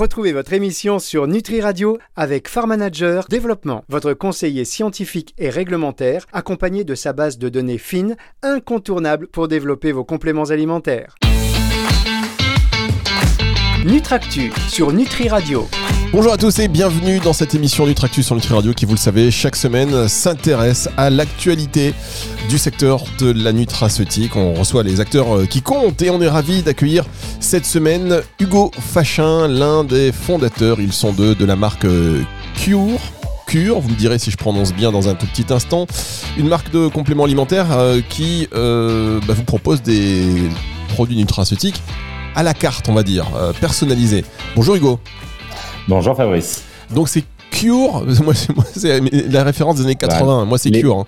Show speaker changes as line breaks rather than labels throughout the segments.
Retrouvez votre émission sur Nutri Radio avec Farm Développement, votre conseiller scientifique et réglementaire, accompagné de sa base de données fines, incontournable pour développer vos compléments alimentaires. Nutractu sur Nutri Radio.
Bonjour à tous et bienvenue dans cette émission Nutractu sur Nutri Radio qui, vous le savez, chaque semaine s'intéresse à l'actualité du secteur de la nutraceutique. On reçoit les acteurs euh, qui comptent et on est ravi d'accueillir cette semaine Hugo Fachin, l'un des fondateurs, ils sont deux, de la marque euh, Cure. Cure, vous me direz si je prononce bien dans un tout petit instant, une marque de compléments alimentaires euh, qui bah, vous propose des produits nutraceutiques à la carte, on va dire, personnalisés. Bonjour Hugo.
Bonjour Fabrice.
Donc c'est Cure, moi, c'est la référence des années 80, moi c'est Cure.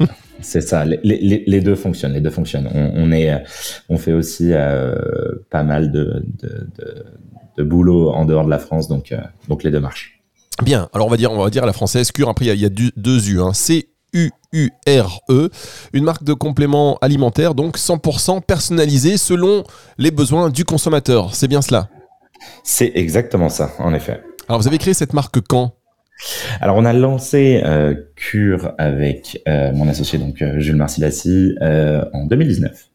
Hein.
C'est ça, les, deux fonctionnent, les deux fonctionnent. On, est, on fait aussi euh, pas mal de, de, boulot en dehors de la France, donc, euh, donc les deux marchent.
Bien, alors on va dire, on va dire à la française, Cure, après il y, a, deux U, hein. C-U-U-R-E, une marque de compléments alimentaires, donc 100% personnalisée selon les besoins du consommateur. C'est bien cela?
C'est exactement ça, en effet.
Alors vous avez créé cette marque quand?
Alors on a lancé euh, Cure avec euh, mon associé donc euh, Jules Marcilassi en 2019.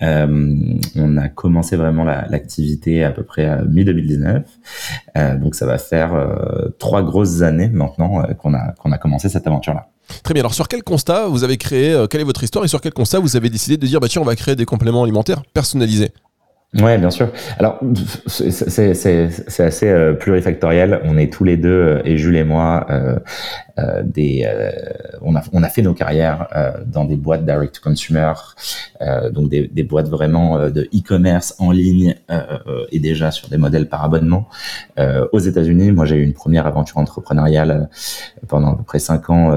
on a commencé vraiment l'activité à peu près à mi 2019. donc ça va faire trois grosses années maintenant qu'on a qu'on a commencé cette aventure là.
Très bien. Alors sur quel constat vous avez créé Quelle est votre histoire et sur quel constat vous avez décidé de dire bah tiens on va créer des compléments alimentaires personnalisés?
Ouais, bien sûr. Alors, c'est assez euh, plurifactoriel. On est tous les deux, euh, et Jules et moi, euh, euh, des, euh, on, a, on a fait nos carrières euh, dans des boîtes direct to consumer, donc des, des, boîtes vraiment de e-commerce en ligne et déjà sur des modèles par abonnement. aux États-Unis, moi j'ai eu une première aventure entrepreneuriale pendant à peu près cinq ans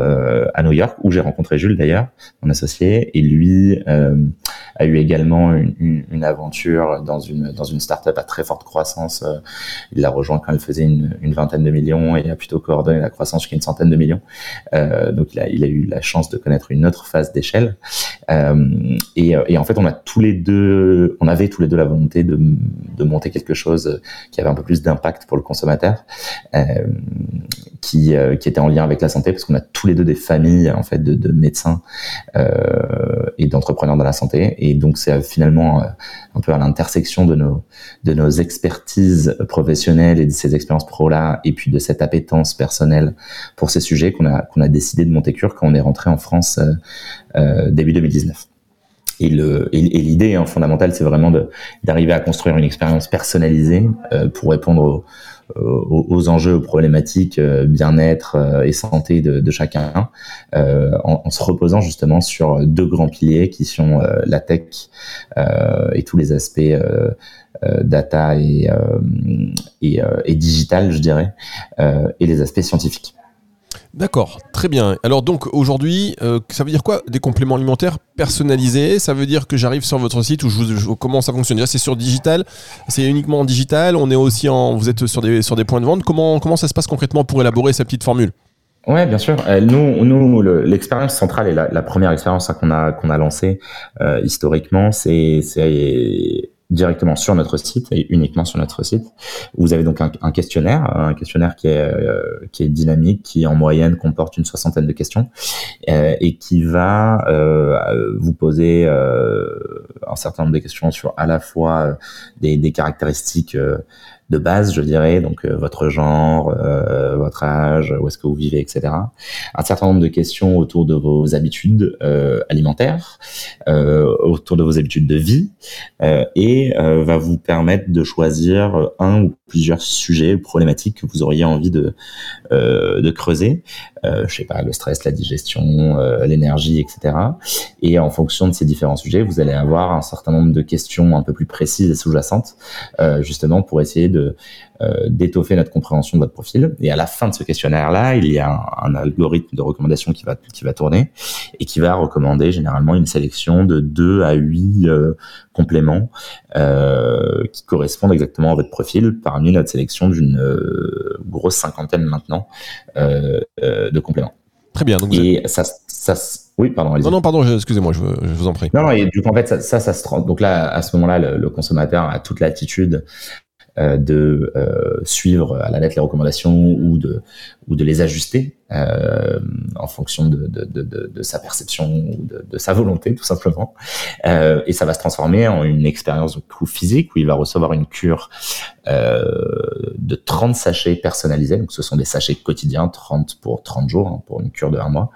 à New York où j'ai rencontré Jules d'ailleurs, mon associé, et lui a eu également une, une, aventure dans une dans une startup à très forte croissance. il l'a rejoint quand elle faisait une, une, vingtaine de millions et a plutôt coordonné la croissance jusqu'à une centaine de millions euh, donc il a, il a, eu la chance de connaître une autre phase d'échelle. Euh, et, et, en fait, on a tous les deux, on avait tous les deux la volonté de, de monter quelque chose qui avait un peu plus d'impact pour le consommateur, euh, qui, qui était en lien avec la santé, parce qu'on a tous les deux des familles en fait de, de médecins et d'entrepreneurs dans la santé. Et donc c'est finalement un peu à l'intersection de nos de nos expertises professionnelles et de ces expériences pro là, et puis de cette appétence personnelle pour ces sujets qu'on a, qu'on a décidé de monter cure quand on est rentré en France euh, euh, début 2019. Et l'idée hein, fondamentale, c'est vraiment d'arriver à construire une expérience personnalisée euh, pour répondre aux, enjeux, aux problématiques bien-être et santé de, chacun, en, se reposant justement sur deux grands piliers qui sont la tech et tous les aspects data et, et, et, digital, je dirais, et les aspects scientifiques.
D'accord, très bien. Alors donc aujourd'hui, euh, ça veut dire quoi Des compléments alimentaires personnalisés? Ça veut dire que j'arrive sur votre site où je, comment ça fonctionne? C'est sur digital, c'est uniquement en digital? On est aussi en, vous êtes sur des sur des points de vente? Comment comment ça se passe concrètement pour élaborer cette petite formule?
Ouais, bien sûr. Euh, nous, nous, l'expérience centrale et la, première expérience hein, qu'on a qu'on a lancée euh, historiquement, c'est directement sur notre site et uniquement sur notre site. Vous avez donc un, questionnaire, un questionnaire qui est euh, qui est dynamique, qui en moyenne comporte une soixantaine de questions euh, et qui va euh, vous poser un certain nombre de questions sur à la fois des caractéristiques de base, je dirais, donc euh, votre genre, euh, votre âge, où est-ce que vous vivez, etc. Un certain nombre de questions autour de vos habitudes euh, alimentaires, autour de vos habitudes de vie, et va vous permettre de choisir un ou plusieurs sujets problématiques que vous auriez envie de, de creuser. je sais pas, le stress, la digestion, l'énergie, etc. Et en fonction de ces différents sujets, vous allez avoir un certain nombre de questions un peu plus précises et sous-jacentes, justement pour essayer de euh, d'étoffer notre compréhension de votre profil. Et à la fin de ce questionnaire-là, il y a un, algorithme de recommandation qui va qui va tourner et qui va recommander généralement une sélection de 2 à 8 euh, compléments euh, qui correspondent exactement à votre profil parmi notre sélection d'une grosse cinquantaine maintenant de compléments.
Très bien. Donc
et ça, ça, oui, pardon.
Non, non, pardon. Excusez-moi, je, je, vous en prie.
Non, non. Et du coup, en fait, ça, ça, ça se donc là, à ce moment-là, le, le consommateur a toute l'attitude de suivre à la lettre les recommandations ou de ou de les ajuster euh, en fonction de, de, de, de, sa perception ou de, sa volonté, tout simplement. Euh, et ça va se transformer en une expérience de coup physique où il va recevoir une cure euh, de 30 sachets personnalisés. Donc, ce sont des sachets quotidiens, 30 pour 30 jours, hein, pour une cure de un mois.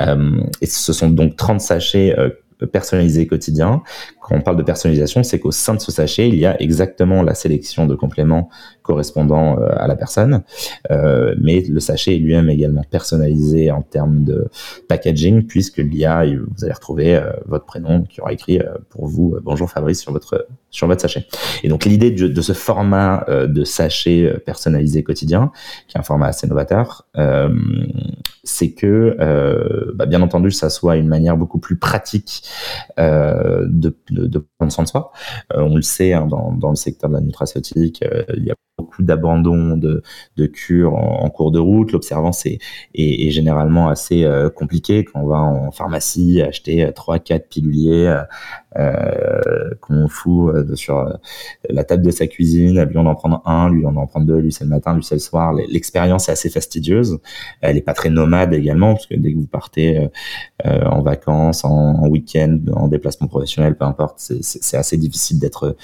Euh, et ce sont donc 30 sachets euh, personnalisé quotidien. Quand on parle de personnalisation, c'est qu'au sein de ce sachet, il y a exactement la sélection de compléments correspondant euh, à la personne, euh, mais le sachet est lui-même également personnalisé en termes de packaging, puisque l'IA, vous allez retrouver euh, votre prénom qui aura écrit pour vous bonjour Fabrice sur votre sur votre sachet. Et donc l'idée de, ce format de sachet personnalisé quotidien, qui est un format assez novateur, c'est que bah, bien entendu ça soit une manière beaucoup plus pratique de, de, de, prendre soin de soi. on le sait hein, dans, dans le secteur de la nutraceutique, il y a beaucoup d'abandon de, de cures en, cours de route. L'observance est, généralement assez euh, compliquée quand on va en pharmacie acheter euh, trois, quatre piluliers euh, euh, qu'on fout sur la table de sa cuisine. Lui, on en prend un, lui, on en prend deux, lui, c'est le matin, lui, c'est le soir. L'expérience est assez fastidieuse. Elle est pas très nomade également, parce que dès que vous partez en vacances, en, week-end, en déplacement professionnel, peu importe, c'est assez difficile d'être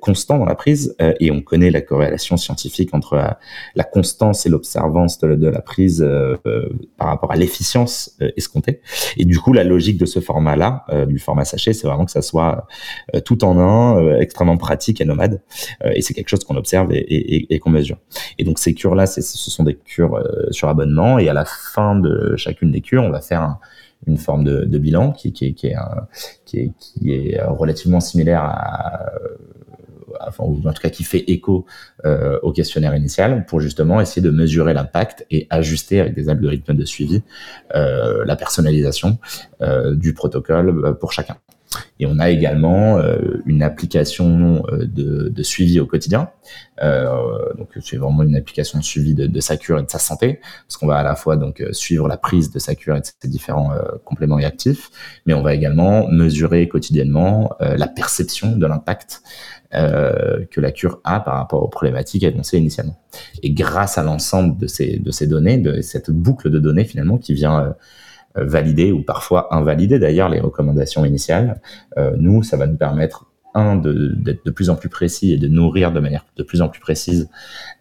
constant dans la prise. et on connaît la corrélation scientifique entre la, constance et l'observance de, la prise par rapport à l'efficience escomptée. Et du coup, la logique de ce format-là, du format sachet, c'est vraiment que ça soit euh, tout en un, euh, extrêmement pratique et nomade. Euh, et c'est quelque chose qu'on observe et, qu'on mesure. Et donc ces cures-là, ce sont des cures sur abonnement. Et à la fin de chacune des cures, on va faire une forme de, bilan qui, qui, qui, est, qui, est, relativement similaire à, en tout cas qui fait écho au questionnaire initial pour justement essayer de mesurer l'impact et ajuster avec des algorithmes de suivi la personnalisation du protocole pour chacun. Et on a également euh, une application euh, de, suivi au quotidien. Euh, donc c'est vraiment une application de suivi de, sa cure et de sa santé, parce qu'on va à la fois donc euh, suivre la prise de sa cure et de ses différents compléments et actifs, mais on va également mesurer quotidiennement la perception de l'impact que la cure a par rapport aux problématiques annoncées initialement. Et grâce à l'ensemble de ces, données, de cette boucle de données finalement qui vient valider ou parfois invalider d'ailleurs les recommandations initiales. Euh, nous, ça va nous permettre un d'être de, plus en plus précis et de nourrir de manière de plus en plus précise euh,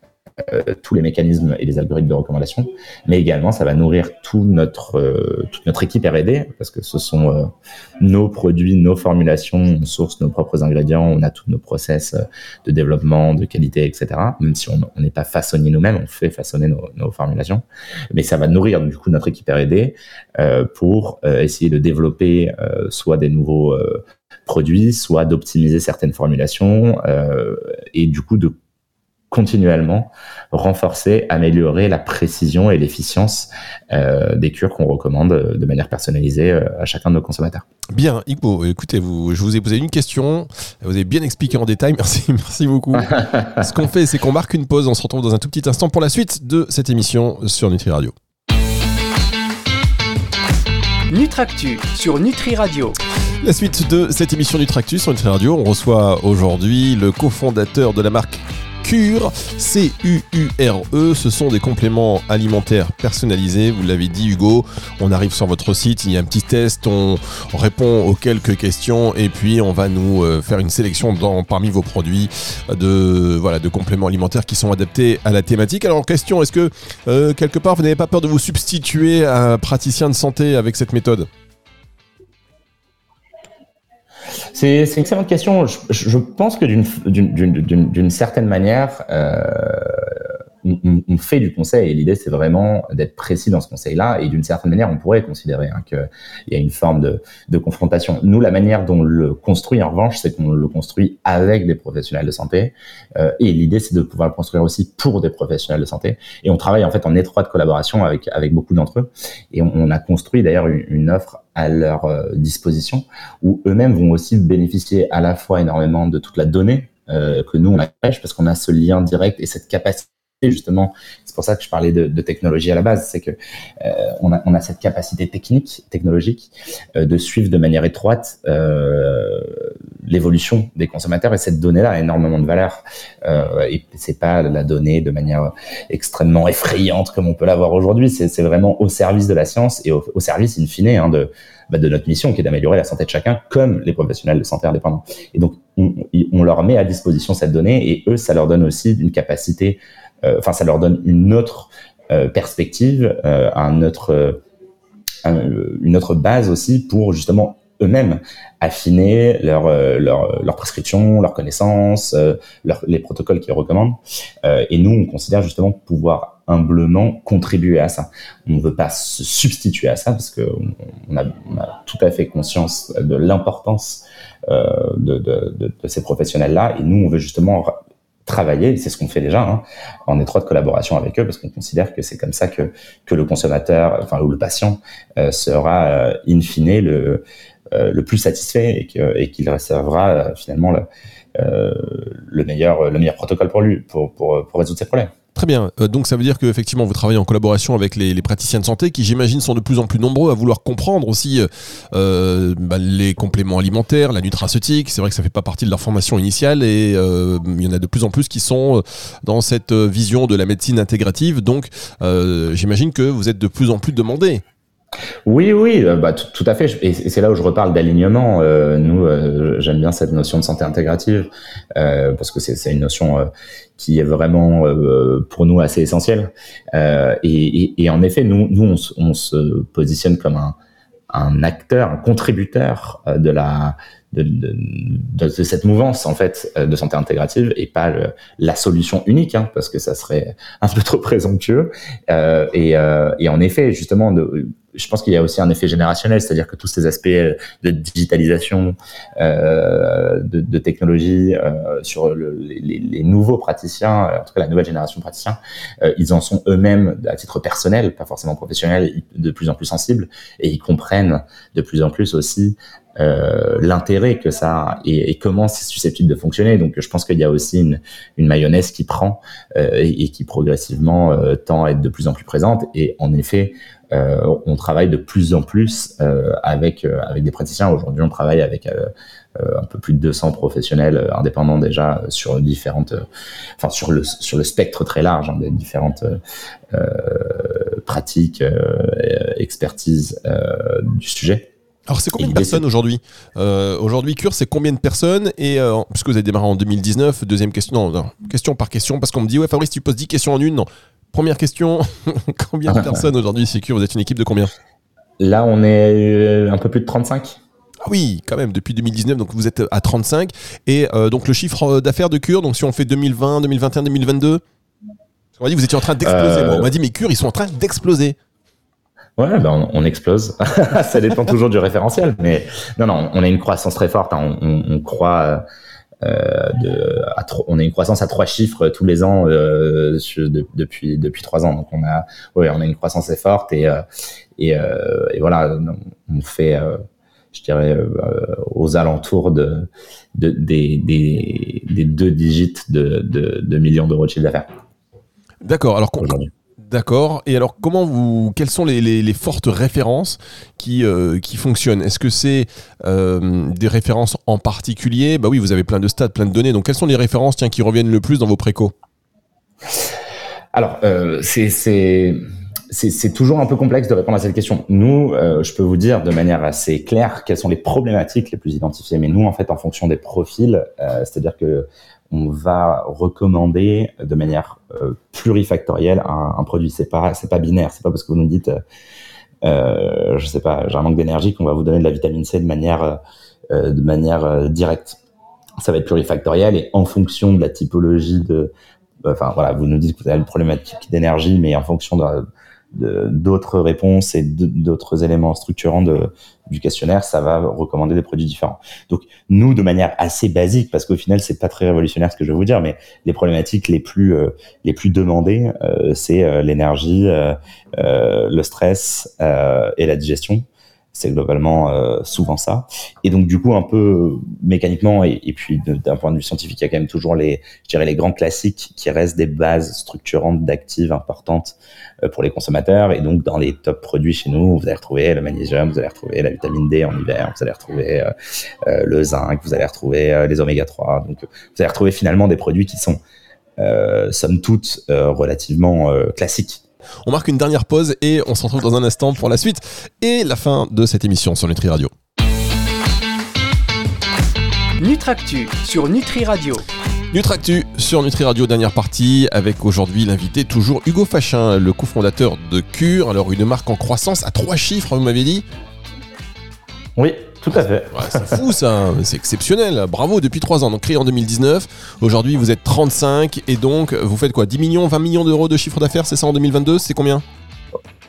tous les mécanismes et les algorithmes de recommandation, mais également ça va nourrir tout notre, euh, toute notre équipe R&D parce que ce sont euh, nos produits, nos formulations, on source nos propres ingrédients, on a tous nos process de développement, de qualité, etc. Même si on n'est pas façonnier nous-mêmes, on fait façonner nos, formulations, mais ça va nourrir du coup notre équipe R&D pour essayer de développer soit des nouveaux produits, soit d'optimiser certaines formulations et du coup de continuellement renforcer, améliorer la précision et l'efficience euh, des cures qu'on recommande de manière personnalisée euh, à chacun de nos consommateurs.
Bien, Igbo, écoutez, vous, je vous ai posé une question, vous avez bien expliqué en détail, merci, merci beaucoup. Ce qu'on fait, c'est qu'on marque une pause, on se retrouve dans un tout petit instant pour la suite de cette émission sur Nutri Radio.
Nutractu sur Nutri Radio.
La suite de cette émission Nutractu sur Nutri Radio, on reçoit aujourd'hui le cofondateur de la marque CURE, C-U-U-R-E, ce sont des compléments alimentaires personnalisés, vous l'avez dit Hugo, on arrive sur votre site, il y a un petit test, on répond aux quelques questions et puis on va nous euh, faire une sélection dans, parmi vos produits de, voilà, de compléments alimentaires qui sont adaptés à la thématique. Alors question, est-ce que euh, quelque part vous n'avez pas peur de vous substituer à un praticien de santé avec cette méthode?
C'est une excellente question. Je, pense que d'une certaine manière, euh, on, fait du conseil. Et l'idée c'est vraiment d'être précis dans ce conseil-là. Et d'une certaine manière on pourrait considérer hein, qu'il y a une forme de, confrontation. Nous la manière dont on le construit en revanche c'est qu'on le construit avec des professionnels de santé. Euh, et l'idée c'est de pouvoir le construire aussi pour des professionnels de santé. Et on travaille en fait en étroite collaboration avec avec beaucoup d'entre eux. Et on, a construit d'ailleurs une, offre à leur euh, disposition où eux-mêmes vont aussi bénéficier à la fois énormément de toute la donnée euh, que nous on a parce qu'on a ce lien direct et cette capacité justement, c'est pour ça que je parlais de, technologie à la base, c'est que euh, on, a, cette capacité technique, technologique, euh, de suivre de manière étroite euh, l'évolution des consommateurs et cette donnée-là a énormément de valeur. Et c'est pas la donnée de manière extrêmement effrayante comme on peut l'avoir aujourd'hui. C'est vraiment au service de la science et au, service, in fine, hein, de, bah, de notre mission qui est d'améliorer la santé de chacun, comme les professionnels de santé indépendants. Et donc, on, leur met à disposition cette donnée et eux, ça leur donne aussi une capacité, enfin, ça leur donne une autre euh, perspective, euh, une autre base aussi pour justement eux-mêmes affiner leur, leur, leur, prescription, leurs connaissances, les protocoles qu'ils recommandent. et nous, on considère justement pouvoir humblement contribuer à ça. On ne veut pas se substituer à ça parce qu'on on a, tout à fait conscience de l'importance euh, de, de, ces professionnels-là et nous, on veut justement travailler, c'est ce qu'on fait déjà, hein, en étroite collaboration avec eux parce qu'on considère que c'est comme ça que, que le consommateur, enfin, ou le patient euh, sera euh, in fine le, euh, le plus satisfait et qu'il et qu'il recevra euh, finalement le, le, meilleur, le meilleur protocole pour lui, pour, pour, pour résoudre ses problèmes.
Très bien. Euh, donc ça veut dire qu'effectivement vous travaillez en collaboration avec les, praticiens de santé qui j'imagine sont de plus en plus nombreux à vouloir comprendre aussi euh, euh, bah, les compléments alimentaires, la nutraceutique. C'est vrai que ça fait pas partie de leur formation initiale et euh, il y en a de plus en plus qui sont dans cette vision de la médecine intégrative. Donc j'imagine que vous êtes de plus en plus demandés.
Oui, oui, euh, bah, tout, à fait. Et c'est là où je reparle d'alignement. Euh, nous, euh, j'aime bien cette notion de santé intégrative euh, parce que c'est une notion euh, qui est vraiment pour nous assez essentielle. Et, et, et, en effet, nous, nous on, on se positionne comme un, un acteur, un contributeur de la de, de, de, cette mouvance en fait de santé intégrative et pas la solution unique hein, parce que ça serait un peu trop présomptueux euh, et, euh, et, en effet justement de, je pense qu'il y a aussi un effet générationnel, c'est-à-dire que tous ces aspects de digitalisation, euh, de, de, technologie euh, sur le, les, les, nouveaux praticiens, en tout cas la nouvelle génération de praticiens, euh, ils en sont eux-mêmes à titre personnel, pas forcément professionnel, de plus en plus sensibles et ils comprennent de plus en plus aussi euh, l'intérêt que ça a et, et comment c'est susceptible de fonctionner. Donc, je pense qu'il y a aussi une, une mayonnaise qui prend euh, et, et, qui progressivement euh, tend à être de plus en plus présente. Et en effet, euh, on travaille de plus en plus euh, avec avec des praticiens. Aujourd'hui, on travaille avec un peu plus de 200 professionnels indépendants déjà sur différentes, enfin sur le sur le spectre très large hein, des différentes pratiques, expertises du sujet.
Alors c'est combien de personnes aujourd'hui euh, Aujourd'hui, Cure, c'est combien de personnes Et euh, puisque vous avez démarré en 2019, deuxième question, non, non question par question, parce qu'on me dit, ouais Fabrice, tu poses 10 questions en une. Non. Première question, combien de personnes aujourd'hui c'est Cure Vous êtes une équipe de combien
Là, on est euh, un peu plus de 35.
Ah oui, quand même, depuis 2019, donc vous êtes à 35. Et euh, donc le chiffre d'affaires de Cure, donc si on fait 2020, 2021, 2022 on m'a dit vous étiez en train d'exploser. Euh... On m'a dit mais Cure, ils sont en train d'exploser.
Ouais, ben on, on explose. ça dépend toujours du référentiel, mais non, non, on a une croissance très forte. Hein. On, on, croit euh, de, à on a une croissance à trois chiffres tous les ans euh, de, depuis depuis trois ans. Donc on a, ouais, on a une croissance très forte et euh, et, et, voilà, on fait, je dirais, aux alentours de, de des, des, des, deux digits de, de, millions d'euros de chiffre d'affaires.
D'accord. Alors D'accord. Et alors, comment vous, quelles sont les, fortes références qui, euh, qui fonctionnent? Est-ce que c'est euh, des références en particulier? Bah oui, vous avez plein de stats, plein de données. Donc, quelles sont les références tiens, qui reviennent le plus dans vos précos
Alors, euh, c'est toujours un peu complexe de répondre à cette question. Nous, je peux vous dire de manière assez claire quelles sont les problématiques les plus identifiées. Mais nous, en fait, en fonction des profils, c'est-à-dire que on va recommander de manière euh, plurifactorielle un, produit. C'est pas c'est pas binaire. C'est pas parce que vous nous dites, euh, je sais pas, j'ai un manque d'énergie qu'on va vous donner de la vitamine C de manière euh, de manière euh, directe. Ça va être plurifactoriel et en fonction de la typologie de, enfin voilà, vous nous dites que vous avez une problématique d'énergie, mais en fonction de d'autres réponses et d'autres éléments structurants de, du questionnaire, ça va recommander des produits différents. Donc nous, de manière assez basique, parce qu'au final c'est pas très révolutionnaire ce que je vais vous dire, mais les problématiques les plus euh, les plus demandées, euh, c'est euh, l'énergie, euh, euh, le stress et la digestion. C'est globalement euh, souvent ça. Et donc du coup, un peu mécaniquement, et, puis d'un point de vue scientifique, il y a quand même toujours les, je dirais, les grands classiques qui restent des bases structurantes d'actifs importantes euh, pour les consommateurs. Et donc dans les top produits chez nous, vous allez retrouver le magnésium, vous allez retrouver la vitamine D en hiver, vous allez retrouver euh, le zinc, vous allez retrouver les oméga 3. Donc vous allez retrouver finalement des produits qui sont somme toute relativement classiques
on marque une dernière pause et on se retrouve dans un instant pour la suite et la fin de cette émission sur Nutri Radio.
Nutractu sur Nutri Radio.
Nutractu sur Nutri Radio, dernière partie, avec aujourd'hui l'invité toujours Hugo Fachin, le cofondateur de Cure. Alors une marque en croissance à trois chiffres, vous m'avez dit
Oui, tout à fait.
c'est fou ça, c'est exceptionnel. Bravo, depuis 3 ans. Donc créé en 2019. Aujourd'hui, vous êtes 35 et donc vous faites quoi? 10 millions, 20 millions d'euros de chiffre d'affaires, c'est ça en 2022 C'est combien?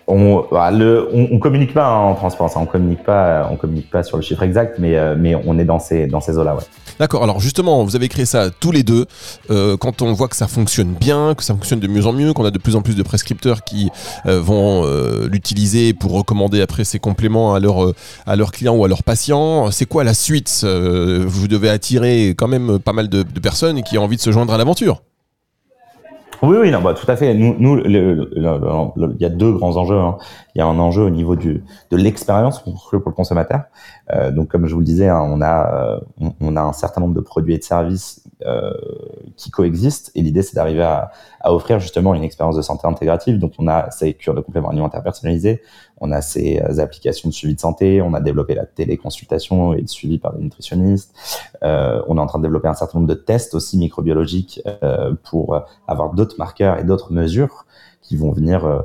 On, bah, le, on, communique pas en transparence, hein. on communique pas, on communique pas sur le chiffre exact, mais, euh, mais on est dans ces, dans ces eaux-là, ouais.
D'accord. Alors justement, vous avez créé ça tous les deux. Euh, quand on voit que ça fonctionne bien, que ça fonctionne de mieux en mieux, qu'on a de plus en plus de prescripteurs qui euh, vont l'utiliser pour recommander après ces compléments à leurs à leurs clients ou à leurs patients, c'est quoi la suite Vous devez attirer quand même pas mal de, de personnes qui ont envie de se joindre à l'aventure.
Oui, oui, non, bah, tout à fait. Nous, nous il y a deux grands enjeux. Hein. Il y a un enjeu au niveau du, de l'expérience pour le consommateur. Euh, donc, comme je vous le disais, hein, on, a, euh, on, a un certain nombre de produits et de services euh, qui coexistent. Et l'idée, c'est d'arriver à, à, offrir justement une expérience de santé intégrative. Donc, on a ces cures de compléments alimentaires personnalisés, on a ces applications de suivi de santé, on a développé la téléconsultation et le suivi par des nutritionnistes. Euh, on est en train de développer un certain nombre de tests aussi microbiologiques euh, pour avoir d'autres marqueurs et d'autres mesures qui vont venir euh,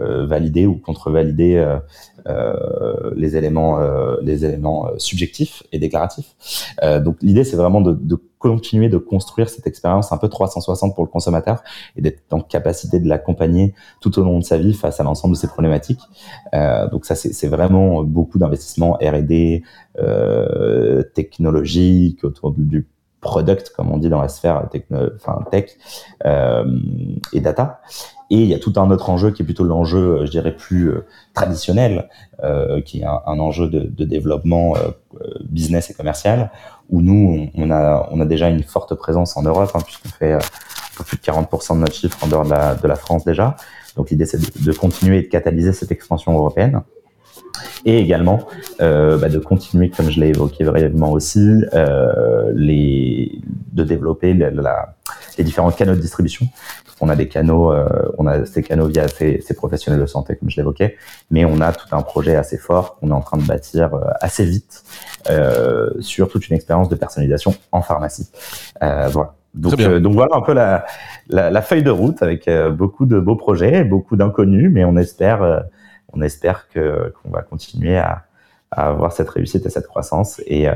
euh, valider ou contre-valider euh, euh, les éléments, les éléments subjectifs et déclaratifs. donc l'idée, c'est vraiment de, de, continuer de construire cette expérience un peu 360 pour le consommateur et d'être en capacité de l'accompagner tout au long de sa vie face à l'ensemble de ces problématiques. Euh, donc ça, c'est vraiment beaucoup d'investissements R&D, euh, technologique autour du product, comme on dit dans la sphère tech euh, et data. Et il y a tout un autre enjeu qui est plutôt l'enjeu, je dirais, plus euh, traditionnel, euh, qui est un, enjeu de, de développement euh, business et commercial, où nous, on, a, on a déjà une forte présence en Europe, hein, puisqu'on fait un peu plus de 40% de notre chiffre en dehors de la, de la France déjà. Donc l'idée, c'est de, de, continuer et de catalyser cette expansion européenne. Et également euh, bah de continuer, comme je l'ai évoqué brièvement aussi, euh, les, de développer la, la, les différents canaux de distribution on a des canaux, euh, on a ces canaux via ces, professionnels de santé, comme je l'évoquais, mais on a tout un projet assez fort qu'on est en train de bâtir assez vite sur toute une expérience de personnalisation en pharmacie. voilà. Donc, donc voilà un peu la, la, feuille de route avec beaucoup de beaux projets, beaucoup d'inconnus, mais on espère, on espère que qu'on va continuer à, à, avoir cette réussite et cette croissance et,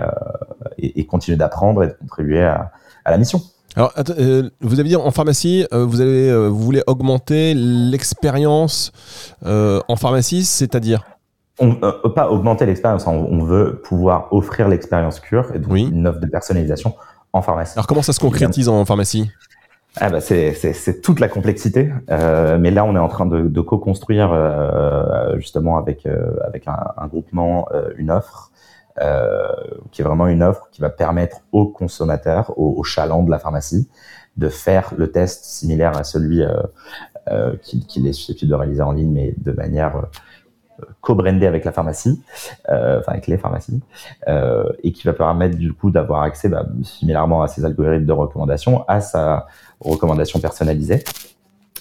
et, et continuer d'apprendre et de contribuer à, à la mission.
Alors, euh, vous avez dit en pharmacie, euh, vous, avez, euh, vous voulez augmenter l'expérience en pharmacie, c'est-à-dire?
On, Pas augmenter l'expérience, on, veut pouvoir offrir l'expérience cure et donc une offre de personnalisation en pharmacie.
Alors, comment ça se concrétise en pharmacie?
Ah bah c'est toute la complexité, mais là on est en train de, co-construire justement avec avec un, groupement une offre euh, qui est vraiment une offre qui va permettre aux consommateurs, aux, chalands de la pharmacie, de faire le test similaire à celui euh, euh qu'il est susceptible de réaliser en ligne, mais de manière co-brandée avec la pharmacie, euh, enfin avec les pharmacies, euh, et qui va permettre du coup d'avoir accès, bah, similairement à ces algorithmes de recommandation, à sa recommandation personnalisée.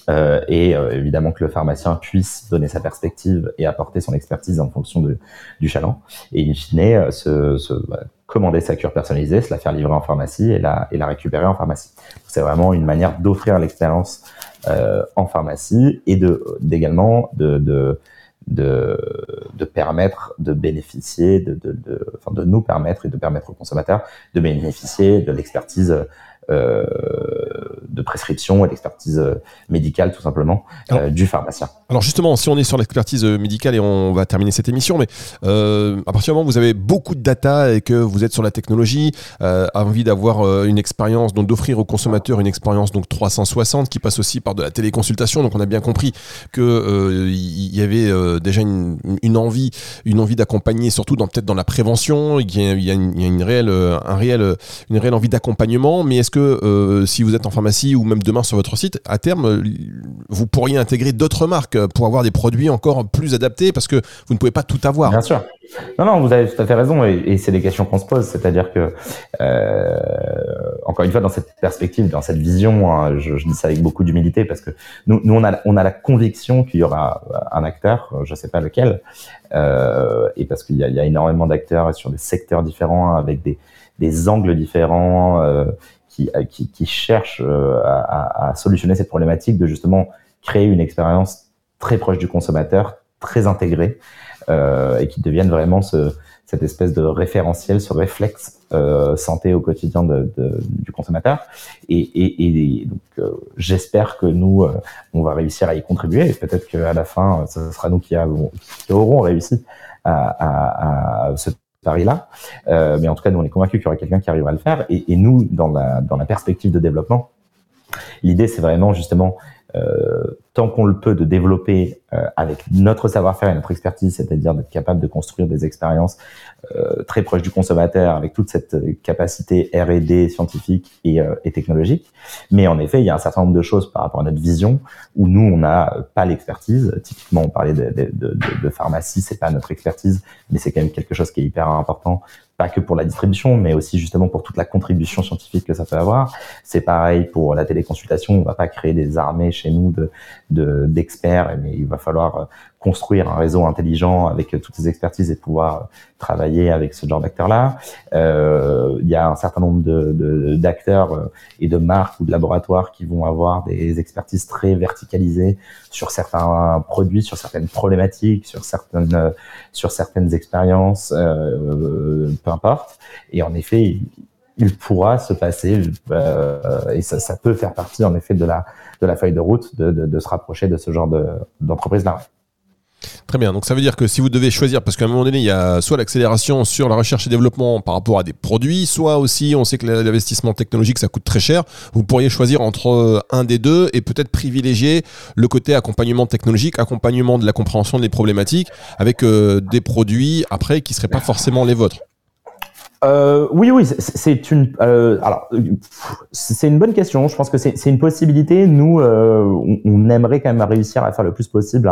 Euh, et évidemment que le pharmacien puisse donner sa perspective et apporter son expertise en fonction de, du chaland. Et in fine, se, se bah, commander sa cure personnalisée, se la faire livrer en pharmacie et la, et la récupérer en pharmacie. C'est vraiment une manière d'offrir l'expérience en pharmacie et de d'également de de, de, permettre de bénéficier, de, de, de, enfin de nous permettre et de permettre aux consommateurs de bénéficier de l'expertise de prescription et d'expertise médicale tout simplement du pharmacien.
Alors justement, si on est sur l'expertise médicale et on va terminer cette émission, mais à partir du moment où vous avez beaucoup de data et que vous êtes sur la technologie, envie d'avoir une expérience, donc d'offrir aux consommateurs une expérience donc 360 qui passe aussi par de la téléconsultation, donc on a bien compris que il y avait déjà une, une envie, une envie d'accompagner, surtout dans peut-être dans la prévention. Il y a, une, réelle, un réel, une réelle envie d'accompagnement. Mais est-ce que euh, si vous êtes en pharmacie ou même demain sur votre site, à terme, vous pourriez intégrer d'autres marques pour avoir des produits encore plus adaptés parce que vous ne pouvez pas tout avoir.
Bien sûr. Non, non, vous avez tout à fait raison, et, c'est des questions qu'on se pose. C'est-à-dire que, euh, encore une fois, dans cette perspective, dans cette vision, hein, je, dis ça avec beaucoup d'humilité parce que nous, on, a, on a la conviction qu'il y aura un acteur, je ne sais pas lequel, euh, et parce qu'il y, a énormément d'acteurs sur des secteurs différents, avec des, angles différents, euh, qui, qui, qui, euh, à, solutionner cette problématique de justement créer une expérience très proche du consommateur, très intégrée. Euh, et qui deviennent vraiment ce, cette espèce de référentiel, ce réflexe euh, santé au quotidien du consommateur. Et, donc, euh, j'espère que nous, euh, on va réussir à y contribuer. Et peut-être qu'à la fin, ce sera nous qui, avons, aurons réussi à, à, pari-là. Euh, mais en tout cas, nous, on est convaincus qu'il y aura quelqu'un qui arrivera à le faire. Et, nous, dans la, perspective de développement, l'idée, c'est vraiment justement tant qu'on le peut, de développer euh, avec notre savoir-faire et notre expertise, c'est-à-dire d'être capable de construire des expériences euh, très proches du consommateur avec toute cette capacité R&D scientifique et, et, technologique. Mais en effet, il y a un certain nombre de choses par rapport à notre vision où nous, on n'a pas l'expertise. Typiquement, on parlait de, de, de, de pharmacie, c'est pas notre expertise, mais c'est quand même quelque chose qui est hyper important pas que pour la distribution, mais aussi justement pour toute la contribution scientifique que ça peut avoir. C'est pareil pour la téléconsultation. On va pas créer des armées chez nous de d'experts, mais il va falloir euh, construire un réseau intelligent avec toutes ces expertises et pouvoir travailler avec ce genre d'acteurs-là. Euh, il y a un certain nombre d'acteurs euh, et de marques ou de laboratoires qui vont avoir des expertises très verticalisées sur certains produits, sur certaines problématiques, sur certaines sur certaines expériences, euh, peu importe. Et en effet, il pourra se passer, euh, et ça, ça, peut faire partie en effet de la, de la feuille de route, de, de, de se rapprocher de ce genre d'entreprise-là.
Très bien, donc ça veut dire que si vous devez choisir, parce qu'à un moment donné, il y a soit l'accélération sur la recherche et développement par rapport à des produits, soit aussi on sait que l'investissement technologique ça coûte très cher, vous pourriez choisir entre euh, un des deux et peut-être privilégier le côté accompagnement technologique, accompagnement de la compréhension des problématiques avec euh, des produits après qui ne seraient pas forcément les vôtres.
Euh, oui, oui, c'est une. Alors, c'est une bonne question. Je pense que c'est une possibilité. Nous, on, aimerait quand même réussir à faire le plus possible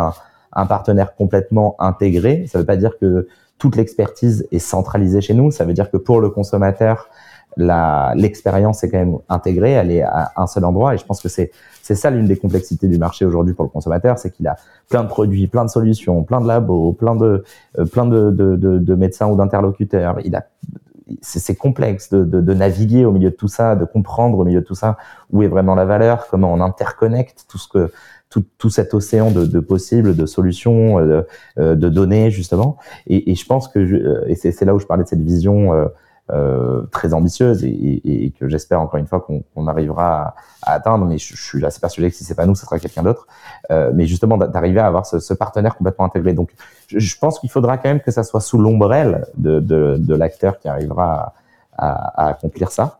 un partenaire complètement intégré. Ça ne veut pas dire que toute l'expertise est centralisée chez nous. Ça veut dire que pour le consommateur, l'expérience est quand même intégrée, elle est à un seul endroit. Et je pense que c'est ça l'une des complexités du marché aujourd'hui pour le consommateur, c'est qu'il a plein de produits, plein de solutions, plein de labos, plein de plein de, de, de, de médecins ou d'interlocuteurs. Il a c'est complexe de, de, de, naviguer au milieu de tout ça, de comprendre au milieu de tout ça où est vraiment la valeur, comment on interconnecte tout ce que tout, tout cet océan de, de, possibles, de solutions, euh, euh, de données justement. Et, et je pense que je, euh, et c'est là où je parlais de cette vision euh, très ambitieuse et, et, et que j'espère encore une fois qu'on arrivera à, à, atteindre. Mais je, je, suis assez persuadé que si c'est pas nous, ce sera quelqu'un d'autre. Euh, mais justement d'arriver à avoir ce, ce, partenaire complètement intégré. Donc je, je, pense qu'il faudra quand même que ça soit sous l'ombrelle de, de, de l'acteur qui arrivera à, à, accomplir ça.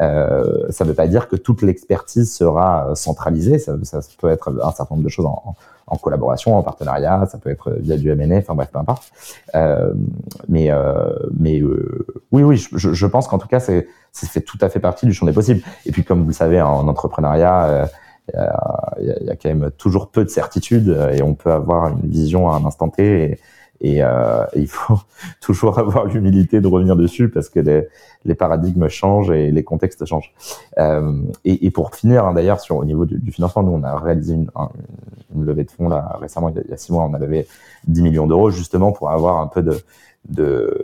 Euh, ça ne veut pas dire que toute l'expertise sera centralisée. Ça, ça, peut être un certain nombre de choses en, en collaboration, en partenariat, ça peut être via du M&A, enfin bref, peu importe. Euh, mais euh, mais euh, oui, oui, je, je pense qu'en tout cas, c'est fait tout à fait partie du champ des possibles. Et puis, comme vous le savez, en entrepreneuriat, euh, il y, a, y, a, quand même toujours peu de certitudes et on peut avoir une vision à un instant T. et, euh, il faut toujours avoir l'humilité de revenir dessus parce que les, les, paradigmes changent et les contextes changent. Euh, et, et, pour finir, hein, d'ailleurs, sur au niveau du, du, financement, nous on a réalisé une, une levée de fonds là récemment, il y, a, six mois, on a levé 10 millions d'euros justement pour avoir un peu de, de,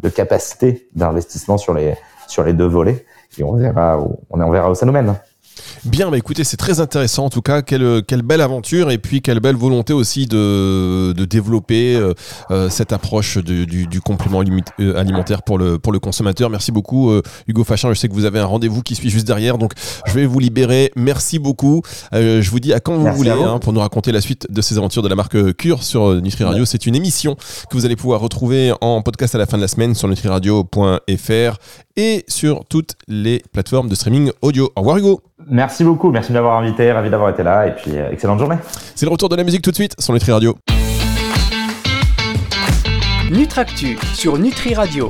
de capacité d'investissement sur les sur les deux volets. Et on verra, où, on verra où ça nous mène.
Bien, bah écoutez, c'est très intéressant en tout cas. Quelle, quelle belle aventure et puis quelle belle volonté aussi de, de développer euh, euh, cette approche du, du, complément euh, alimentaire pour le, pour le consommateur. Merci beaucoup, Hugo Fachin. Je sais que vous avez un rendez-vous qui suit juste derrière, donc je vais vous libérer. Merci beaucoup. je vous dis à quand vous voulez hein, pour nous raconter la suite de ces aventures de la marque Cure sur Nutri Radio. C'est une émission que vous allez pouvoir retrouver en podcast à la fin de la semaine sur nutriradio.fr et sur toutes les plateformes de streaming audio. Au revoir Hugo.
Merci beaucoup, merci de m'avoir invité, ravi d'avoir été là et puis euh, excellente journée.
C'est le retour de la musique tout de suite sur Nutri Radio.
Nutractu sur Nutri Radio.